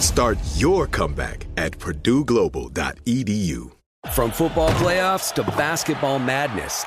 Start your comeback at purdueglobal.edu. From football playoffs to basketball madness,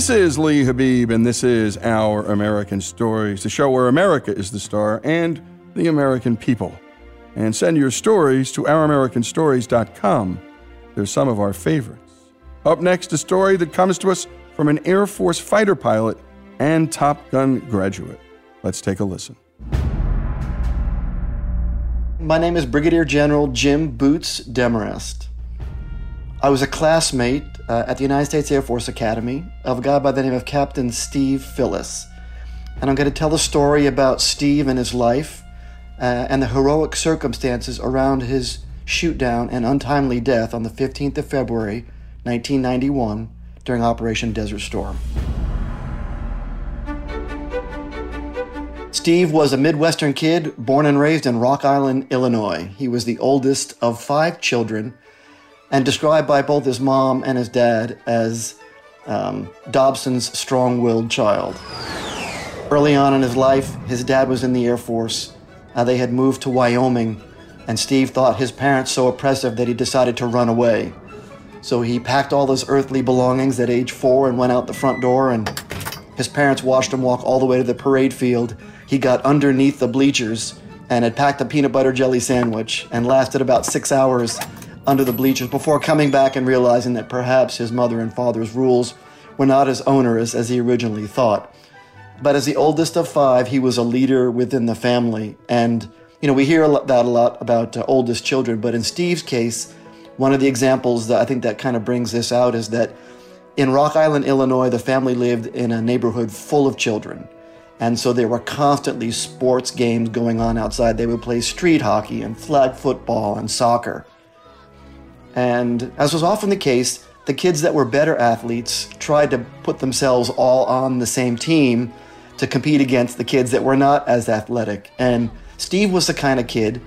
This is Lee Habib, and this is Our American Stories, the show where America is the star and the American people. And send your stories to ouramericanstories.com. They're some of our favorites. Up next, a story that comes to us from an Air Force fighter pilot and Top Gun graduate. Let's take a listen. My name is Brigadier General Jim Boots Demarest. I was a classmate uh, at the United States Air Force Academy of a guy by the name of Captain Steve Phillis. And I'm going to tell the story about Steve and his life uh, and the heroic circumstances around his shootdown and untimely death on the 15th of February, 1991, during Operation Desert Storm. Steve was a Midwestern kid born and raised in Rock Island, Illinois. He was the oldest of five children and described by both his mom and his dad as um, Dobson's strong willed child. Early on in his life, his dad was in the Air Force. Uh, they had moved to Wyoming, and Steve thought his parents so oppressive that he decided to run away. So he packed all his earthly belongings at age four and went out the front door, and his parents watched him walk all the way to the parade field. He got underneath the bleachers and had packed a peanut butter jelly sandwich and lasted about six hours under the bleachers before coming back and realizing that perhaps his mother and father's rules were not as onerous as he originally thought. But as the oldest of five, he was a leader within the family. And, you know, we hear that a lot about uh, oldest children, but in Steve's case, one of the examples that I think that kind of brings this out is that In Rock Island, Illinois, the family lived in a neighborhood full of children. And so there were constantly sports games going on outside. They would play street hockey and flag football and soccer. And as was often the case, the kids that were better athletes tried to put themselves all on the same team to compete against the kids that were not as athletic. And Steve was the kind of kid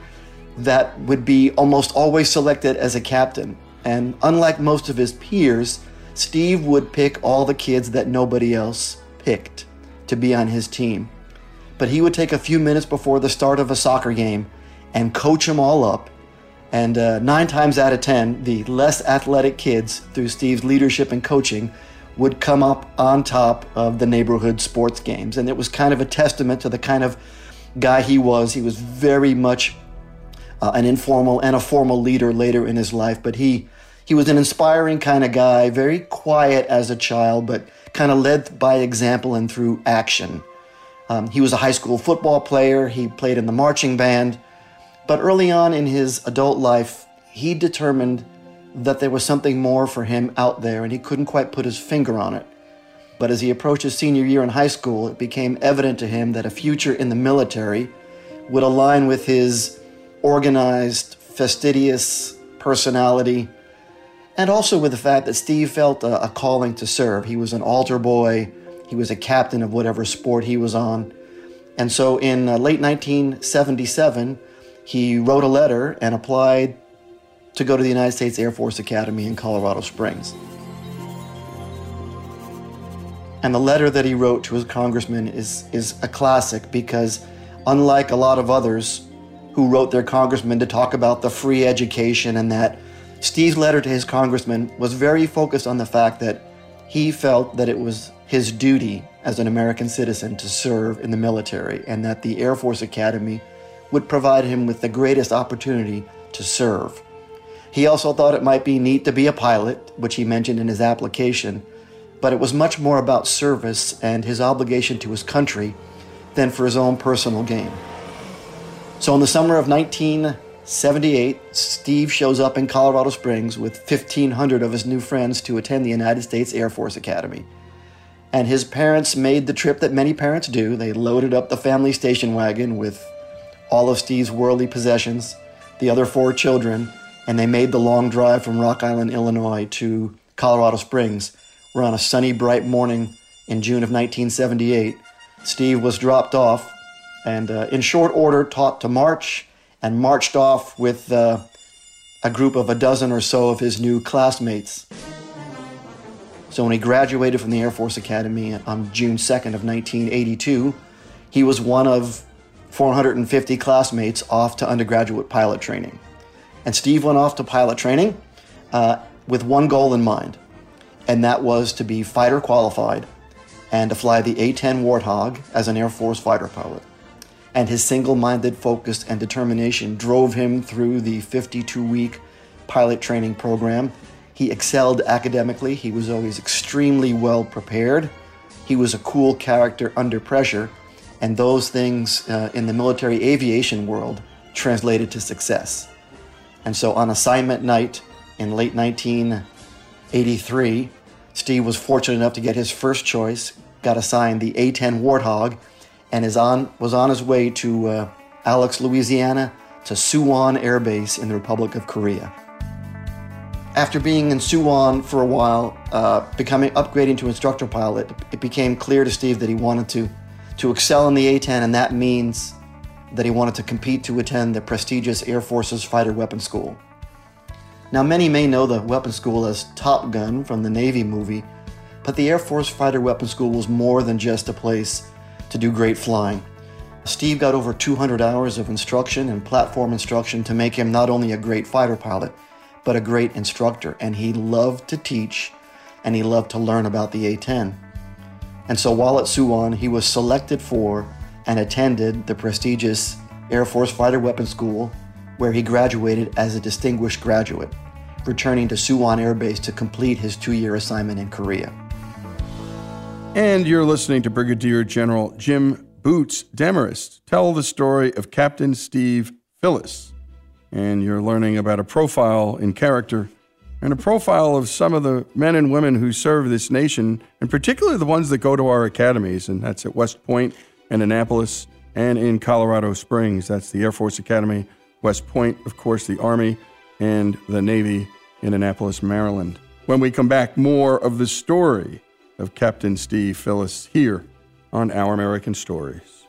that would be almost always selected as a captain. And unlike most of his peers, Steve would pick all the kids that nobody else picked to be on his team. But he would take a few minutes before the start of a soccer game and coach them all up and uh, nine times out of ten, the less athletic kids, through Steve's leadership and coaching, would come up on top of the neighborhood sports games. And it was kind of a testament to the kind of guy he was. He was very much uh, an informal and a formal leader later in his life, but he he was an inspiring kind of guy, very quiet as a child, but kind of led by example and through action. Um, he was a high school football player. He played in the marching band. But early on in his adult life, he determined that there was something more for him out there and he couldn't quite put his finger on it. But as he approached his senior year in high school, it became evident to him that a future in the military would align with his organized, fastidious personality, and also with the fact that Steve felt a, a calling to serve. He was an altar boy, he was a captain of whatever sport he was on. And so in uh, late 1977, he wrote a letter and applied to go to the United States Air Force Academy in Colorado Springs. And the letter that he wrote to his congressman is, is a classic because, unlike a lot of others who wrote their congressman to talk about the free education and that, Steve's letter to his congressman was very focused on the fact that he felt that it was his duty as an American citizen to serve in the military and that the Air Force Academy would provide him with the greatest opportunity to serve. He also thought it might be neat to be a pilot, which he mentioned in his application, but it was much more about service and his obligation to his country than for his own personal gain. So in the summer of 1978, Steve shows up in Colorado Springs with 1,500 of his new friends to attend the United States Air Force Academy. And his parents made the trip that many parents do. They loaded up the family station wagon with all of Steve's worldly possessions, the other four children, and they made the long drive from Rock Island, Illinois to Colorado Springs, where on a sunny, bright morning in June of 1978, Steve was dropped off and, uh, in short order, taught to march and marched off with uh, a group of a dozen or so of his new classmates. So when he graduated from the Air Force Academy on June 2nd of 1982, he was one of 450 classmates off to undergraduate pilot training. And Steve went off to pilot training uh, with one goal in mind, and that was to be fighter qualified and to fly the A 10 Warthog as an Air Force fighter pilot. And his single minded focus and determination drove him through the 52 week pilot training program. He excelled academically, he was always extremely well prepared, he was a cool character under pressure and those things uh, in the military aviation world translated to success. And so on assignment night in late 1983, Steve was fortunate enough to get his first choice, got assigned the A 10 Warthog, and is on, was on his way to uh, Alex, Louisiana, to Suwon Air Base in the Republic of Korea. After being in Suwon for a while, uh, becoming upgrading to instructor pilot, it became clear to Steve that he wanted to to excel in the A 10, and that means that he wanted to compete to attend the prestigious Air Force's Fighter Weapon School. Now, many may know the weapon school as Top Gun from the Navy movie, but the Air Force Fighter Weapon School was more than just a place to do great flying. Steve got over 200 hours of instruction and platform instruction to make him not only a great fighter pilot, but a great instructor, and he loved to teach and he loved to learn about the A 10. And so while at Suwon, he was selected for and attended the prestigious Air Force Fighter Weapons School, where he graduated as a distinguished graduate, returning to Suwon Air Base to complete his two year assignment in Korea. And you're listening to Brigadier General Jim Boots Demarest tell the story of Captain Steve Phillis. And you're learning about a profile in character and a profile of some of the men and women who serve this nation, and particularly the ones that go to our academies, and that's at West Point and Annapolis and in Colorado Springs. That's the Air Force Academy, West Point, of course, the Army, and the Navy in Annapolis, Maryland. When we come back, more of the story of Captain Steve Phillis here on Our American Stories.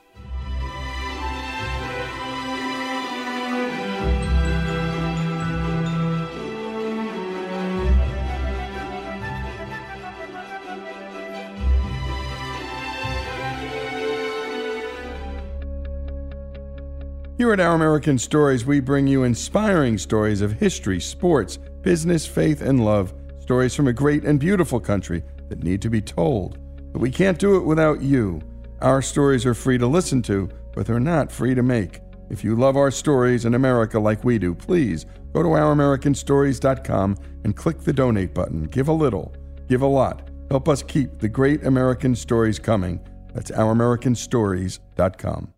Here at Our American Stories, we bring you inspiring stories of history, sports, business, faith, and love. Stories from a great and beautiful country that need to be told. But we can't do it without you. Our stories are free to listen to, but they're not free to make. If you love our stories in America like we do, please go to ouramericanstories.com and click the donate button. Give a little, give a lot. Help us keep the great American stories coming. That's ouramericanstories.com.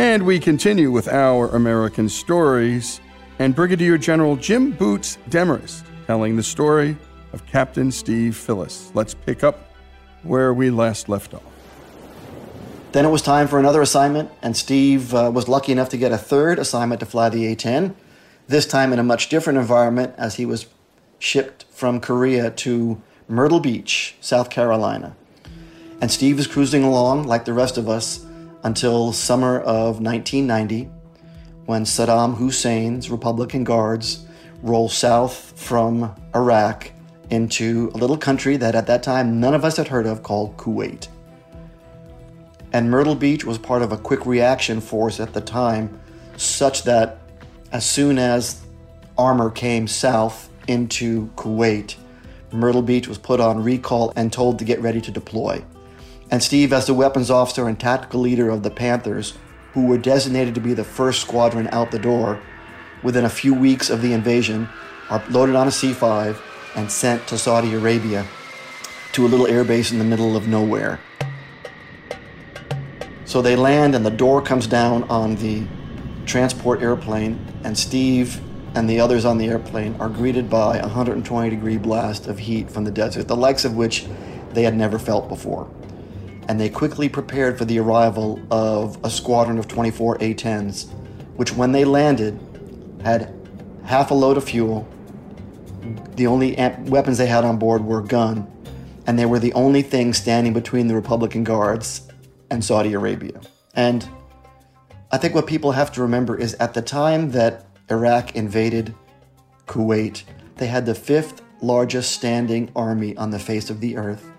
And we continue with our American stories and Brigadier General Jim Boots Demarest telling the story of Captain Steve Phillis. Let's pick up where we last left off. Then it was time for another assignment, and Steve uh, was lucky enough to get a third assignment to fly the A 10, this time in a much different environment as he was shipped from Korea to Myrtle Beach, South Carolina. And Steve was cruising along like the rest of us until summer of 1990 when Saddam Hussein's Republican Guards roll south from Iraq into a little country that at that time none of us had heard of called Kuwait. And Myrtle Beach was part of a quick reaction force at the time, such that as soon as armor came south into Kuwait, Myrtle Beach was put on recall and told to get ready to deploy. And Steve, as the weapons officer and tactical leader of the Panthers, who were designated to be the first squadron out the door, within a few weeks of the invasion, are loaded on a C 5 and sent to Saudi Arabia to a little airbase in the middle of nowhere. So they land, and the door comes down on the transport airplane, and Steve and the others on the airplane are greeted by a 120 degree blast of heat from the desert, the likes of which they had never felt before and they quickly prepared for the arrival of a squadron of 24 A 10s, which, when they landed, had half a load of fuel. The only weapons they had on board were a gun, and they were the only thing standing between the Republican Guards and Saudi Arabia. And I think what people have to remember is at the time that Iraq invaded Kuwait, they had the fifth largest standing army on the face of the earth.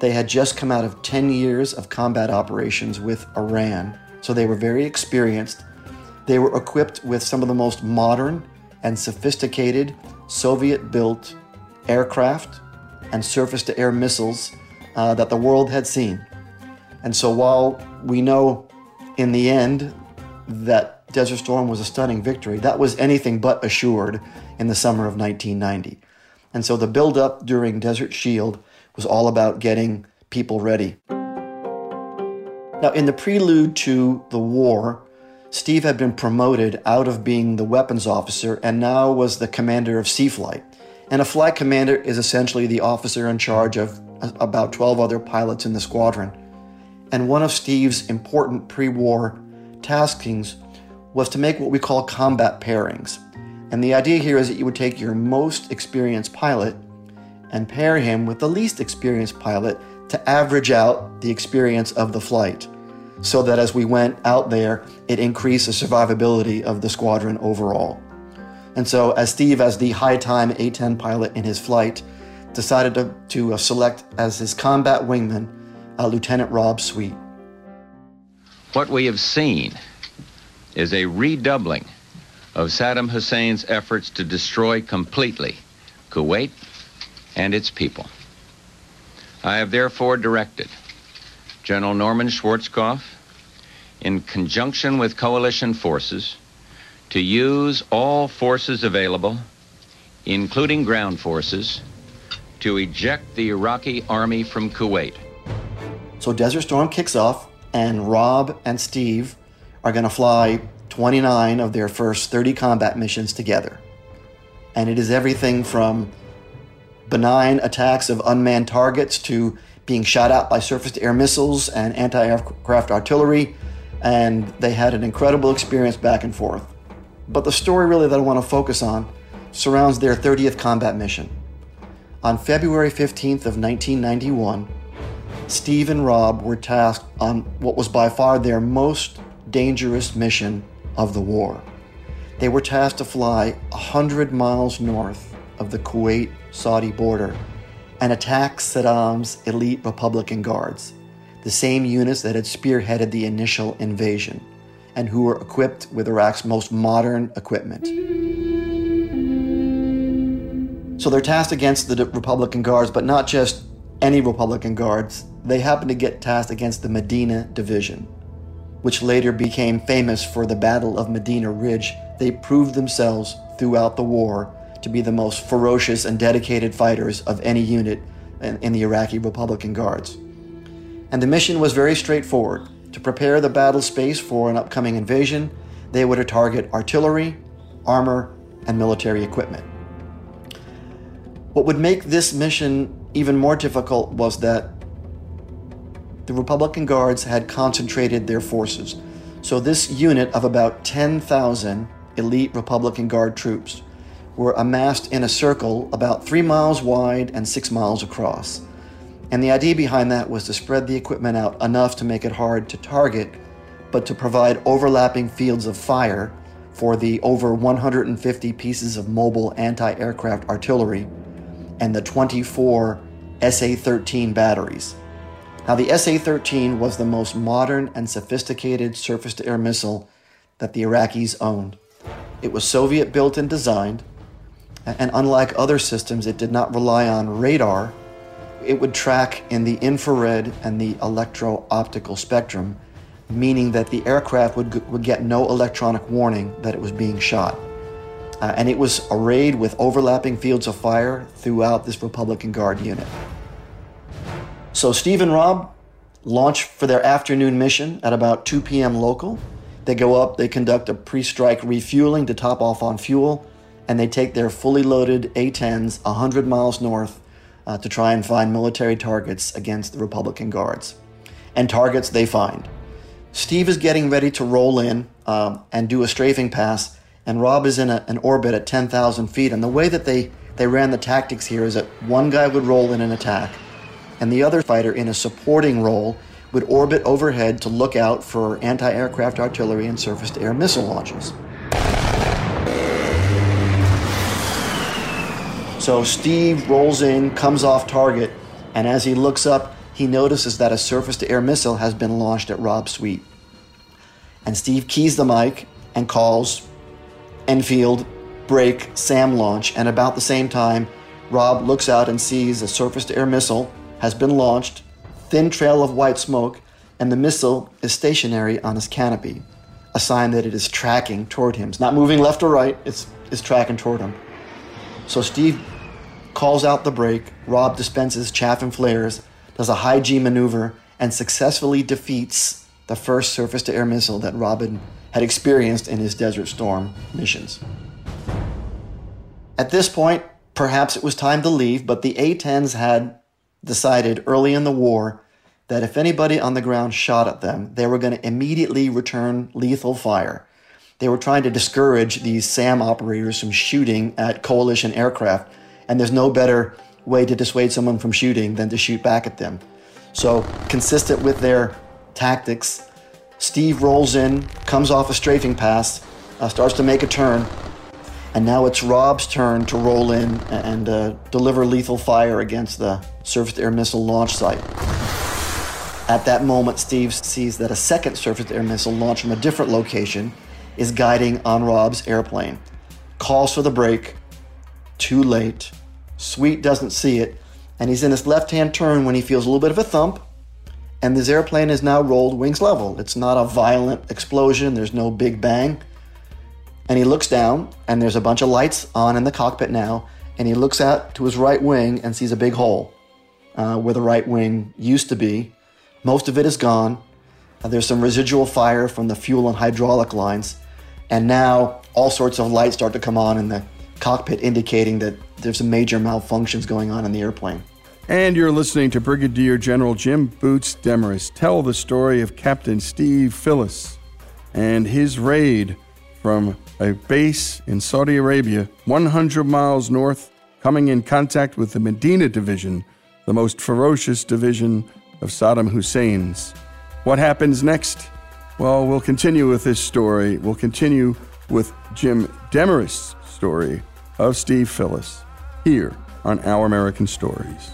They had just come out of 10 years of combat operations with Iran, so they were very experienced. They were equipped with some of the most modern and sophisticated Soviet built aircraft and surface to air missiles uh, that the world had seen. And so while we know in the end that Desert Storm was a stunning victory, that was anything but assured in the summer of 1990. And so the buildup during Desert Shield was all about getting people ready. Now, in the prelude to the war, Steve had been promoted out of being the weapons officer and now was the commander of C Flight. And a flight commander is essentially the officer in charge of about 12 other pilots in the squadron. And one of Steve's important pre war taskings was to make what we call combat pairings. And the idea here is that you would take your most experienced pilot and pair him with the least experienced pilot to average out the experience of the flight so that as we went out there, it increased the survivability of the squadron overall. And so, as Steve, as the high time A 10 pilot in his flight, decided to, to uh, select as his combat wingman uh, Lieutenant Rob Sweet. What we have seen is a redoubling of Saddam Hussein's efforts to destroy completely Kuwait, and its people. I have therefore directed General Norman Schwarzkopf, in conjunction with coalition forces, to use all forces available, including ground forces, to eject the Iraqi army from Kuwait. So Desert Storm kicks off, and Rob and Steve are going to fly 29 of their first 30 combat missions together. And it is everything from benign attacks of unmanned targets to being shot out by surface to air missiles and anti aircraft artillery. And they had an incredible experience back and forth. But the story really that I want to focus on surrounds their 30th combat mission. On February 15th of 1991, Steve and Rob were tasked on what was by far their most dangerous mission of the war. They were tasked to fly 100 miles north of the Kuwait Saudi border and attack Saddam's elite Republican guards, the same units that had spearheaded the initial invasion and who were equipped with Iraq's most modern equipment. So they're tasked against the Republican guards, but not just any Republican guards. They happen to get tasked against the Medina Division, which later became famous for the Battle of Medina Ridge. They proved themselves throughout the war to be the most ferocious and dedicated fighters of any unit in, in the Iraqi Republican Guards. And the mission was very straightforward to prepare the battle space for an upcoming invasion, they were to target artillery, armor, and military equipment. What would make this mission even more difficult was that the Republican Guards had concentrated their forces. So, this unit of about 10,000 elite Republican Guard troops were amassed in a circle about three miles wide and six miles across. And the idea behind that was to spread the equipment out enough to make it hard to target, but to provide overlapping fields of fire for the over 150 pieces of mobile anti aircraft artillery and the 24 SA 13 batteries. Now, the SA 13 was the most modern and sophisticated surface to air missile that the Iraqis owned. It was Soviet built and designed, and unlike other systems, it did not rely on radar it would track in the infrared and the electro optical spectrum, meaning that the aircraft would, would get no electronic warning that it was being shot. Uh, and it was arrayed with overlapping fields of fire throughout this Republican Guard unit. So Steve and Rob launch for their afternoon mission at about 2 p.m. local. They go up, they conduct a pre strike refueling to top off on fuel, and they take their fully loaded A 10s 100 miles north uh, to try and find military targets against the Republican Guards. And targets they find. Steve is getting ready to roll in um, and do a strafing pass, and Rob is in a, an orbit at 10,000 feet. And the way that they, they ran the tactics here is that one guy would roll in an attack, and the other fighter in a supporting role would orbit overhead to look out for anti aircraft artillery and surface to air missile launches. So Steve rolls in, comes off target, and as he looks up, he notices that a surface to air missile has been launched at Rob Sweet. And Steve keys the mic and calls Enfield, break, SAM launch, and about the same time, Rob looks out and sees a surface to air missile has been launched, thin trail of white smoke, and the missile is stationary on his canopy, a sign that it is tracking toward him. It's not moving left or right, it's, it's tracking toward him. So Steve calls out the break, Rob dispenses chaff and flares, does a high G maneuver, and successfully defeats the first surface to air missile that Robin had experienced in his Desert Storm missions. At this point, perhaps it was time to leave, but the A 10s had decided early in the war that if anybody on the ground shot at them, they were going to immediately return lethal fire. They were trying to discourage these SAM operators from shooting at coalition aircraft and there's no better way to dissuade someone from shooting than to shoot back at them. So, consistent with their tactics, Steve rolls in, comes off a strafing pass, uh, starts to make a turn, and now it's Rob's turn to roll in and uh, deliver lethal fire against the surface air missile launch site. At that moment, Steve sees that a second surface air missile launched from a different location is guiding on Rob's airplane. Calls for the break, too late. Sweet doesn't see it, and he's in his left hand turn when he feels a little bit of a thump, and this airplane is now rolled wings level. It's not a violent explosion, there's no big bang. And he looks down, and there's a bunch of lights on in the cockpit now, and he looks out to his right wing and sees a big hole uh, where the right wing used to be. Most of it is gone. Uh, there's some residual fire from the fuel and hydraulic lines. And now all sorts of lights start to come on in the cockpit, indicating that there's some major malfunctions going on in the airplane. And you're listening to Brigadier General Jim Boots Demarest tell the story of Captain Steve Phillis and his raid from a base in Saudi Arabia, 100 miles north, coming in contact with the Medina Division, the most ferocious division of Saddam Hussein's. What happens next? Well, we'll continue with this story. We'll continue with Jim Demarest's story of Steve Phillis here on Our American Stories.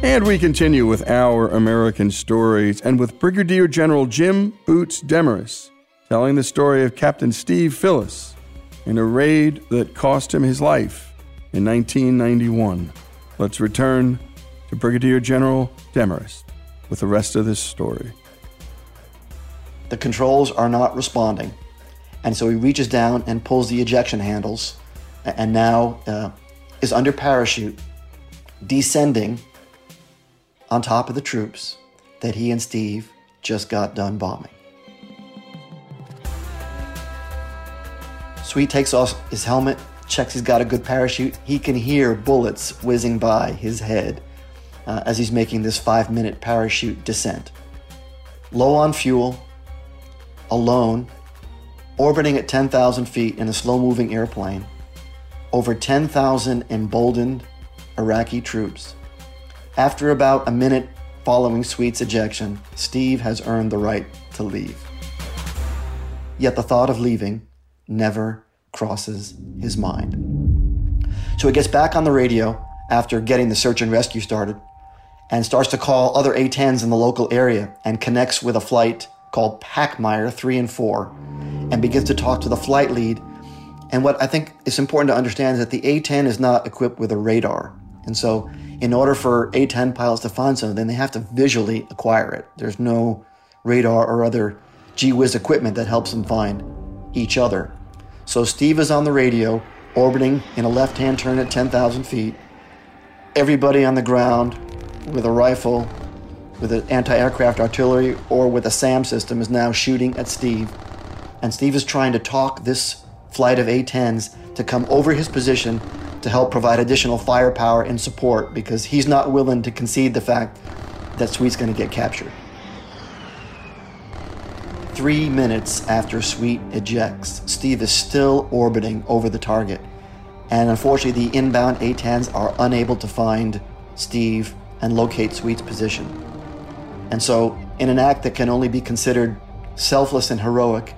And we continue with our American stories and with Brigadier General Jim Boots Demarest telling the story of Captain Steve Phillis in a raid that cost him his life in 1991. Let's return to Brigadier General Demarest with the rest of this story. The controls are not responding. And so he reaches down and pulls the ejection handles and now uh, is under parachute, descending on top of the troops that he and Steve just got done bombing. Sweet takes off his helmet, checks he's got a good parachute. He can hear bullets whizzing by his head uh, as he's making this five minute parachute descent. Low on fuel, alone, orbiting at 10,000 feet in a slow moving airplane, over 10,000 emboldened Iraqi troops. After about a minute following Sweet's ejection, Steve has earned the right to leave. Yet the thought of leaving never crosses his mind. So he gets back on the radio after getting the search and rescue started and starts to call other A-10s in the local area and connects with a flight called Packmeyer 3 and 4 and begins to talk to the flight lead. And what I think is important to understand is that the A-10 is not equipped with a radar. And so in order for A-10 pilots to find something, they have to visually acquire it. There's no radar or other gee whiz equipment that helps them find each other. So Steve is on the radio, orbiting in a left hand turn at 10,000 feet. Everybody on the ground with a rifle, with an anti aircraft artillery, or with a SAM system is now shooting at Steve. And Steve is trying to talk this flight of A 10s to come over his position to help provide additional firepower and support because he's not willing to concede the fact that Sweet's going to get captured. Three minutes after Sweet ejects, Steve is still orbiting over the target. And unfortunately, the inbound A 10s are unable to find Steve and locate Sweet's position. And so, in an act that can only be considered selfless and heroic,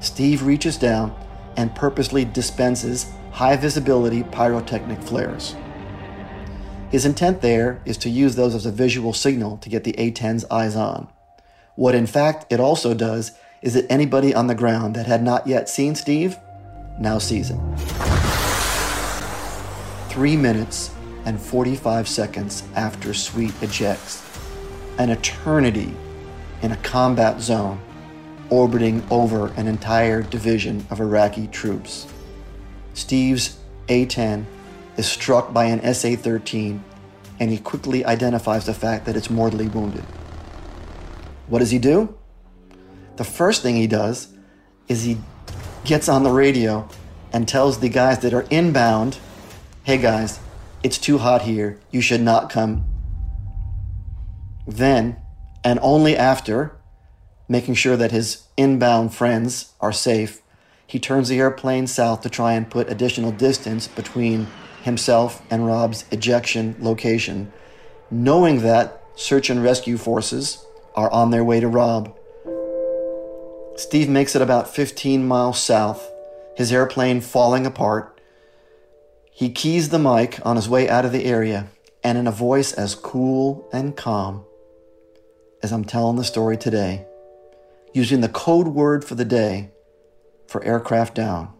Steve reaches down and purposely dispenses high visibility pyrotechnic flares. His intent there is to use those as a visual signal to get the A 10's eyes on. What in fact it also does is that anybody on the ground that had not yet seen Steve now sees him. Three minutes and 45 seconds after Sweet ejects, an eternity in a combat zone orbiting over an entire division of Iraqi troops. Steve's A 10 is struck by an SA 13 and he quickly identifies the fact that it's mortally wounded. What does he do? The first thing he does is he gets on the radio and tells the guys that are inbound, hey guys, it's too hot here. You should not come. Then, and only after, making sure that his inbound friends are safe, he turns the airplane south to try and put additional distance between himself and Rob's ejection location, knowing that search and rescue forces are on their way to Rob. Steve makes it about 15 miles south, his airplane falling apart, he keys the mic on his way out of the area, and in a voice as cool and calm as I'm telling the story today, using the code word for the day for aircraft down,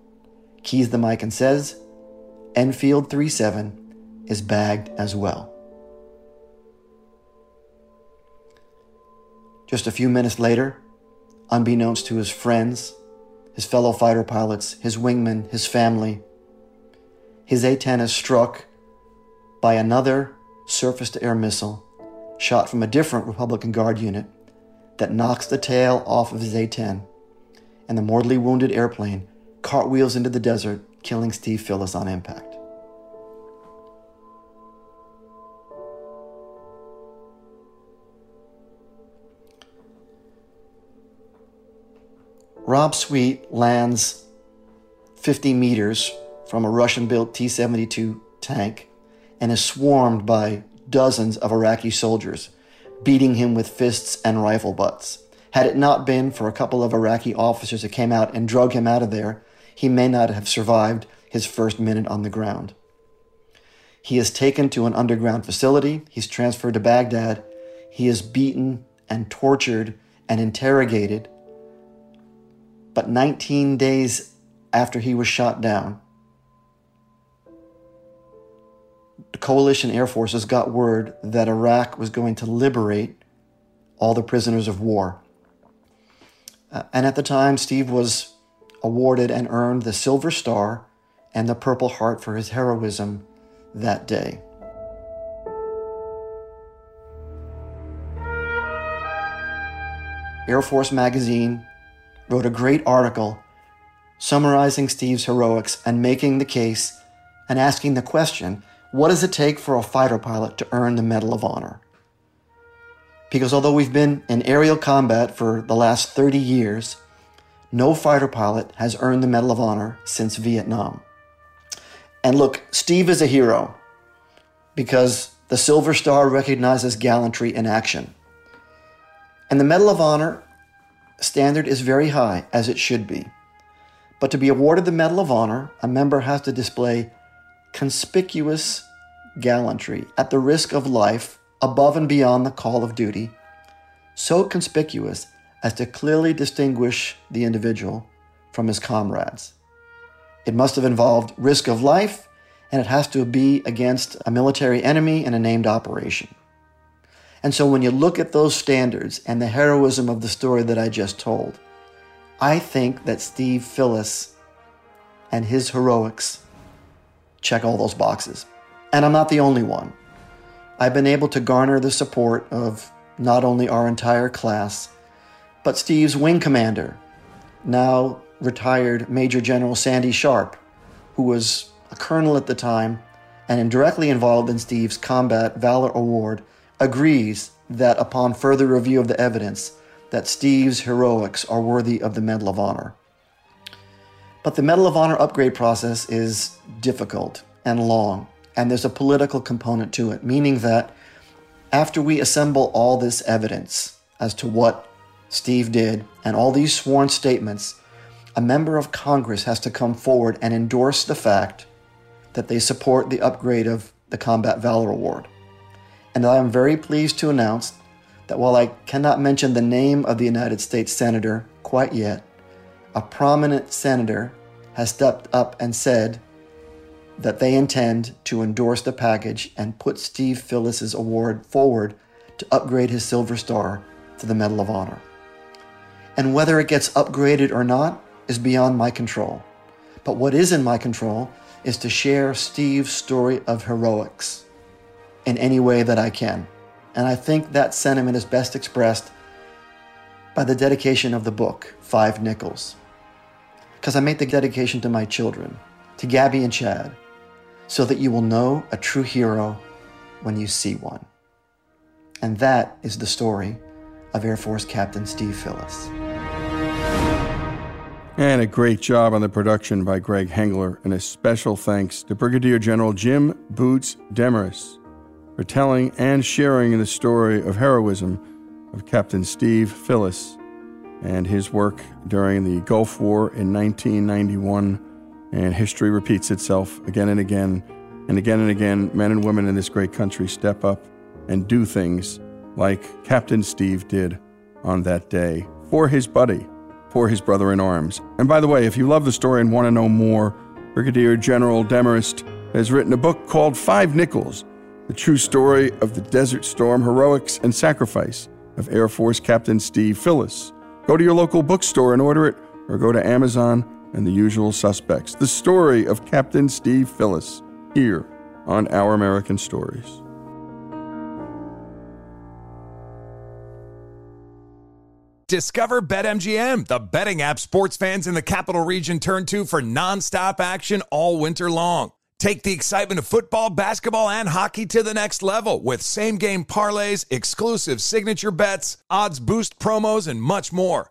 keys the mic and says, Enfield 37 is bagged as well. Just a few minutes later, unbeknownst to his friends, his fellow fighter pilots, his wingmen, his family, his A 10 is struck by another surface to air missile shot from a different Republican Guard unit that knocks the tail off of his A 10, and the mortally wounded airplane cartwheels into the desert, killing Steve Phillis on impact. Rob Sweet lands 50 meters from a Russian built T 72 tank and is swarmed by dozens of Iraqi soldiers, beating him with fists and rifle butts. Had it not been for a couple of Iraqi officers that came out and drug him out of there, he may not have survived his first minute on the ground. He is taken to an underground facility. He's transferred to Baghdad. He is beaten and tortured and interrogated. But 19 days after he was shot down, the coalition air forces got word that Iraq was going to liberate all the prisoners of war. Uh, and at the time, Steve was awarded and earned the Silver Star and the Purple Heart for his heroism that day. Air Force Magazine wrote a great article summarizing Steve's heroics and making the case and asking the question what does it take for a fighter pilot to earn the Medal of Honor? Because although we've been in aerial combat for the last 30 years, no fighter pilot has earned the Medal of Honor since Vietnam. And look, Steve is a hero because the Silver Star recognizes gallantry in action. And the Medal of Honor standard is very high, as it should be. But to be awarded the Medal of Honor, a member has to display conspicuous gallantry at the risk of life above and beyond the call of duty, so conspicuous as to clearly distinguish the individual from his comrades. It must have involved risk of life, and it has to be against a military enemy in a named operation. And so when you look at those standards and the heroism of the story that I just told, I think that Steve Phillis and his heroics check all those boxes. And I'm not the only one. I've been able to garner the support of not only our entire class, but Steve's wing commander, now retired Major General Sandy Sharp, who was a colonel at the time and indirectly involved in Steve's Combat Valor Award agrees that upon further review of the evidence, that Steve's heroics are worthy of the Medal of Honor. But the Medal of Honor upgrade process is difficult and long, and there's a political component to it, meaning that after we assemble all this evidence as to what Steve did and all these sworn statements, a member of Congress has to come forward and endorse the fact that they support the upgrade of the Combat Valor Award. And I am very pleased to announce that while I cannot mention the name of the United States Senator quite yet, a prominent senator has stepped up and said that they intend to endorse the package and put Steve Phillis's award forward to upgrade his Silver Star to the Medal of Honor. And whether it gets upgraded or not is beyond my control. But what is in my control is to share Steve's story of heroics in any way that I can. And I think that sentiment is best expressed by the dedication of the book, Five Nickels. Because I make the dedication to my children, to Gabby and Chad, so that you will know a true hero when you see one. And that is the story of Air Force Captain Steve Phillis. And a great job on the production by Greg Hengler, and a special thanks to Brigadier General Jim Boots Demarest for telling and sharing the story of heroism of Captain Steve Phillis and his work during the Gulf War in 1991. And history repeats itself again and again and again and again. Men and women in this great country step up and do things like Captain Steve did on that day for his buddy, for his brother in arms. And by the way, if you love the story and want to know more, Brigadier General Demarest has written a book called Five Nickels the true story of the Desert Storm heroics and sacrifice of Air Force Captain Steve Phillis. Go to your local bookstore and order it, or go to Amazon and the usual suspects. The story of Captain Steve Phillis here on Our American Stories. Discover BetMGM, the betting app sports fans in the capital region turn to for nonstop action all winter long. Take the excitement of football, basketball, and hockey to the next level with same game parlays, exclusive signature bets, odds boost promos, and much more.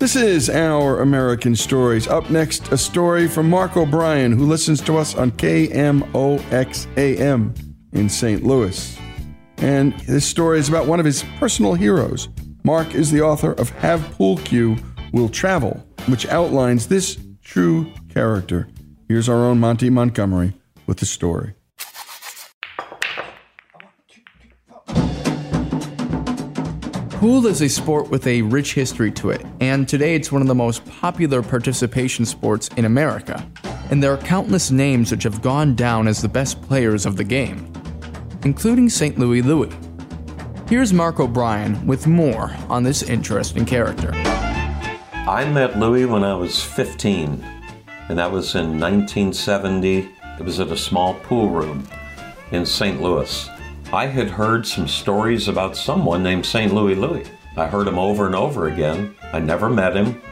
This is Our American Stories. Up next, a story from Mark O'Brien, who listens to us on KMOXAM in St. Louis. And this story is about one of his personal heroes. Mark is the author of Have Pool Cue Will Travel, which outlines this true character. Here's our own Monty Montgomery with the story. Pool is a sport with a rich history to it, and today it's one of the most popular participation sports in America. And there are countless names which have gone down as the best players of the game, including St. Louis Louis. Here's Mark O'Brien with more on this interesting character. I met Louis when I was 15, and that was in 1970. It was at a small pool room in St. Louis. I had heard some stories about someone named St. Louis Louis. I heard him over and over again. I never met him.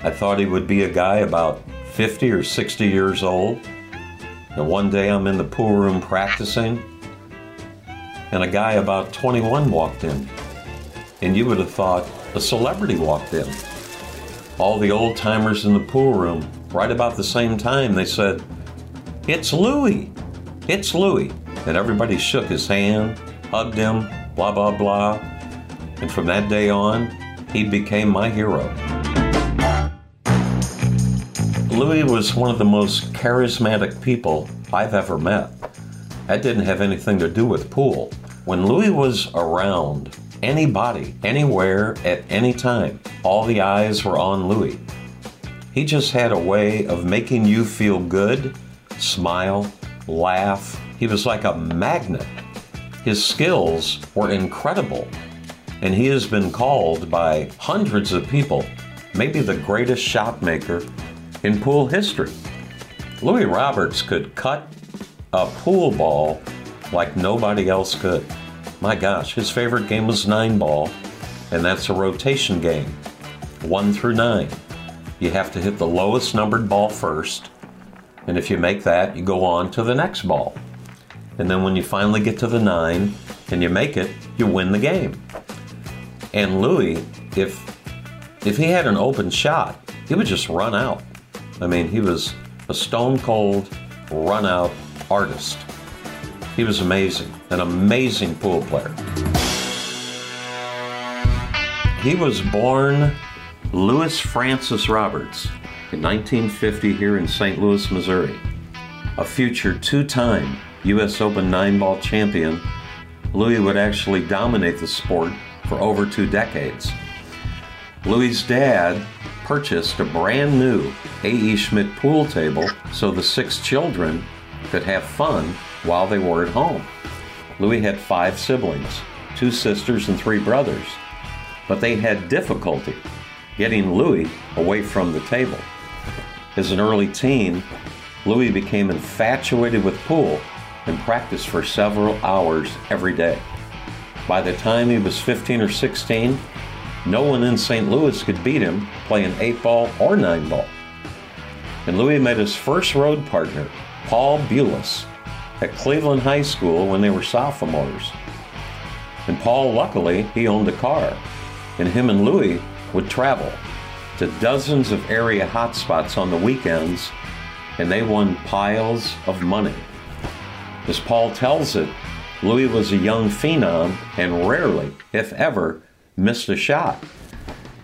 I thought he would be a guy about 50 or 60 years old. And one day I'm in the pool room practicing, and a guy about 21 walked in. And you would have thought a celebrity walked in. All the old timers in the pool room, right about the same time, they said, It's Louis! It's Louis! And everybody shook his hand, hugged him, blah, blah, blah. And from that day on, he became my hero. Louis was one of the most charismatic people I've ever met. That didn't have anything to do with pool. When Louis was around, anybody, anywhere, at any time, all the eyes were on Louis. He just had a way of making you feel good, smile, laugh. He was like a magnet. His skills were incredible. and he has been called by hundreds of people maybe the greatest shot maker in pool history. Louis Roberts could cut a pool ball like nobody else could. My gosh, his favorite game was nine ball, and that's a rotation game, one through nine. You have to hit the lowest numbered ball first, and if you make that, you go on to the next ball. And then when you finally get to the nine and you make it, you win the game. And Louis, if if he had an open shot, he would just run out. I mean, he was a stone cold run out artist. He was amazing, an amazing pool player. He was born Louis Francis Roberts in 1950 here in St. Louis, Missouri. A future two time U.S. Open nine ball champion, Louis would actually dominate the sport for over two decades. Louis' dad purchased a brand new A.E. Schmidt pool table so the six children could have fun while they were at home. Louis had five siblings, two sisters and three brothers, but they had difficulty getting Louis away from the table. As an early teen, Louis became infatuated with pool and practiced for several hours every day. By the time he was 15 or 16, no one in St. Louis could beat him playing 8 ball or 9 ball. And Louis met his first road partner, Paul Bulis, at Cleveland High School when they were sophomores. And Paul, luckily, he owned a car, and him and Louis would travel to dozens of area hotspots on the weekends, and they won piles of money. As Paul tells it, Louis was a young phenom and rarely, if ever, missed a shot.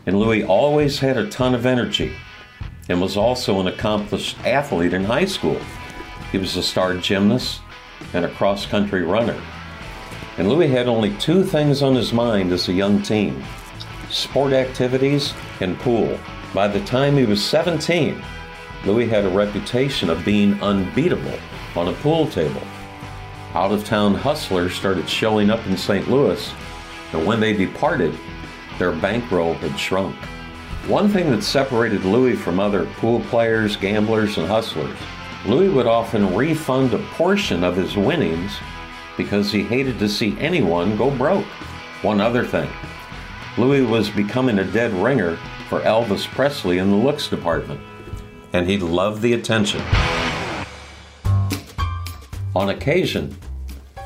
And Louis always had a ton of energy and was also an accomplished athlete in high school. He was a star gymnast and a cross country runner. And Louis had only two things on his mind as a young teen sport activities and pool. By the time he was 17, Louis had a reputation of being unbeatable on a pool table. Out of town hustlers started showing up in St. Louis and when they departed, their bankroll had shrunk. One thing that separated Louis from other pool players, gamblers, and hustlers, Louis would often refund a portion of his winnings because he hated to see anyone go broke. One other thing, Louis was becoming a dead ringer for Elvis Presley in the looks department, and he loved the attention. On occasion,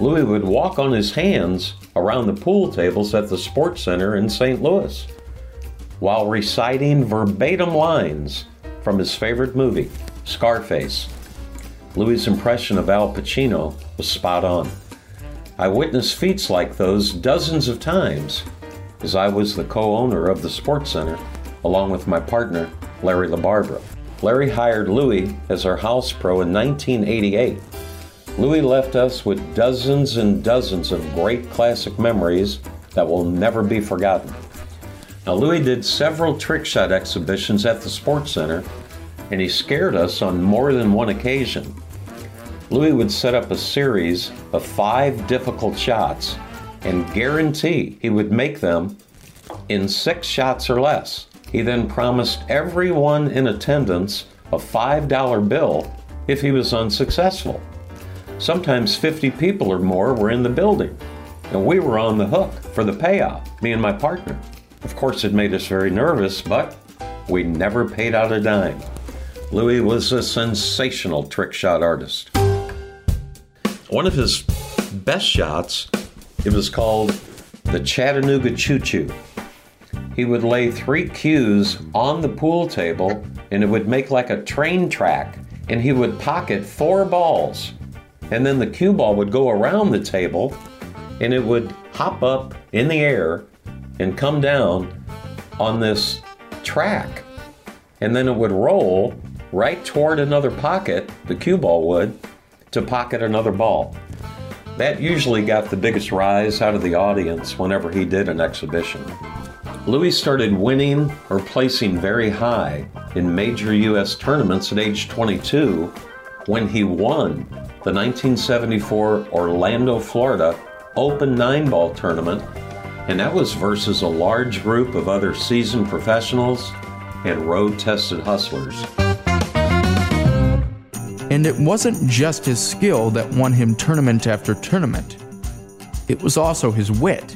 Louis would walk on his hands around the pool tables at the Sports Center in St. Louis while reciting verbatim lines from his favorite movie, Scarface. Louis' impression of Al Pacino was spot on. I witnessed feats like those dozens of times as I was the co owner of the Sports Center along with my partner, Larry LaBarbera. Larry hired Louis as our house pro in 1988 Louis left us with dozens and dozens of great classic memories that will never be forgotten. Now, Louis did several trick shot exhibitions at the Sports Center, and he scared us on more than one occasion. Louis would set up a series of five difficult shots and guarantee he would make them in six shots or less. He then promised everyone in attendance a $5 bill if he was unsuccessful. Sometimes 50 people or more were in the building, and we were on the hook for the payout, me and my partner. Of course, it made us very nervous, but we never paid out a dime. Louis was a sensational trick shot artist. One of his best shots, it was called the Chattanooga Choo Choo. He would lay three cues on the pool table and it would make like a train track, and he would pocket four balls and then the cue ball would go around the table and it would hop up in the air and come down on this track. And then it would roll right toward another pocket, the cue ball would, to pocket another ball. That usually got the biggest rise out of the audience whenever he did an exhibition. Louis started winning or placing very high in major U.S. tournaments at age 22 when he won the 1974 Orlando, Florida Open Nine Ball Tournament, And that was versus a large group of other seasoned professionals and road tested hustlers. And it wasn't just his skill that won him tournament after tournament, it was also his wit.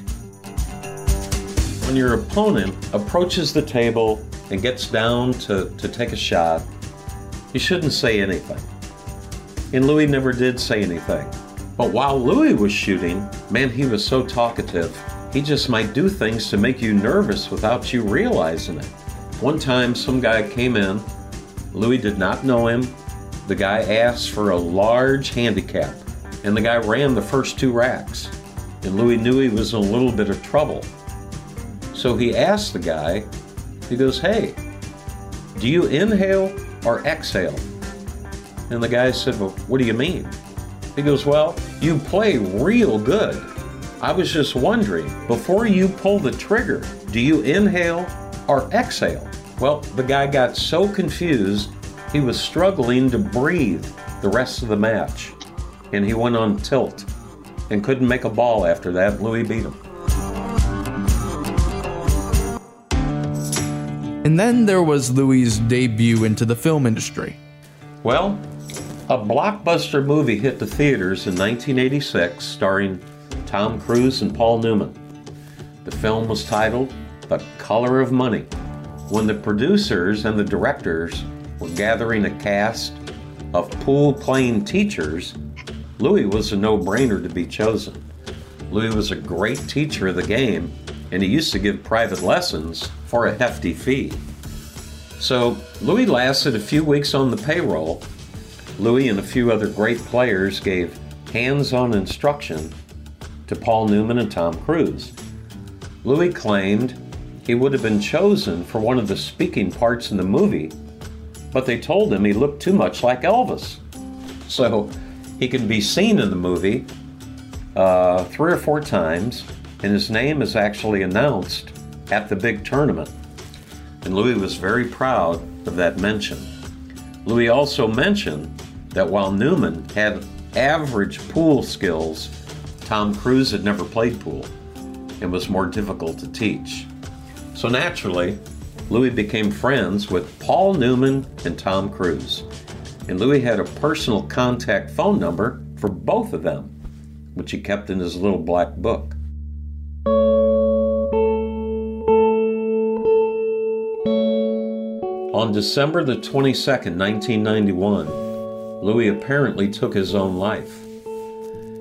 When your opponent approaches the table and gets down to, to take a shot, you shouldn't say anything. And Louis never did say anything. But while Louis was shooting, man, he was so talkative. He just might do things to make you nervous without you realizing it. One time, some guy came in. Louis did not know him. The guy asked for a large handicap, and the guy ran the first two racks. And Louis knew he was in a little bit of trouble. So he asked the guy, he goes, Hey, do you inhale or exhale? And the guy said, Well, what do you mean? He goes, Well, you play real good. I was just wondering, before you pull the trigger, do you inhale or exhale? Well, the guy got so confused, he was struggling to breathe the rest of the match. And he went on tilt and couldn't make a ball after that. Louis beat him. And then there was Louis's debut into the film industry. Well, a blockbuster movie hit the theaters in 1986 starring Tom Cruise and Paul Newman. The film was titled The Color of Money. When the producers and the directors were gathering a cast of pool playing teachers, Louis was a no brainer to be chosen. Louis was a great teacher of the game, and he used to give private lessons for a hefty fee. So Louis lasted a few weeks on the payroll. Louis and a few other great players gave hands on instruction to Paul Newman and Tom Cruise. Louis claimed he would have been chosen for one of the speaking parts in the movie, but they told him he looked too much like Elvis. So he can be seen in the movie uh, three or four times, and his name is actually announced at the big tournament. And Louis was very proud of that mention. Louis also mentioned that while Newman had average pool skills, Tom Cruise had never played pool and was more difficult to teach. So naturally, Louis became friends with Paul Newman and Tom Cruise. And Louis had a personal contact phone number for both of them, which he kept in his little black book. On December the 22nd, 1991, Louis apparently took his own life.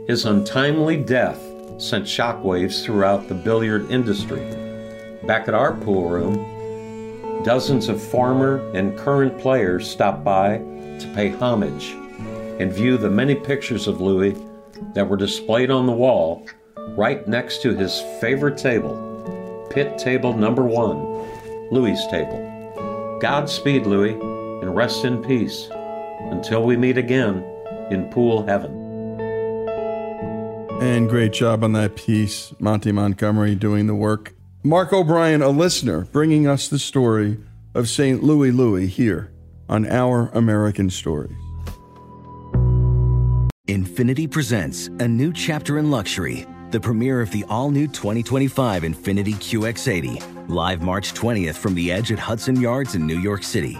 His untimely death sent shockwaves throughout the billiard industry. Back at our pool room, dozens of former and current players stopped by to pay homage and view the many pictures of Louis that were displayed on the wall right next to his favorite table, pit table number one, Louis' table. Godspeed, Louis, and rest in peace until we meet again in pool heaven. And great job on that piece, Monty Montgomery doing the work. Mark O'Brien, a listener, bringing us the story of St. Louis Louis here on Our American Stories. Infiniti presents a new chapter in luxury, the premiere of the all new 2025 Infiniti QX80, live March 20th from the edge at Hudson Yards in New York City,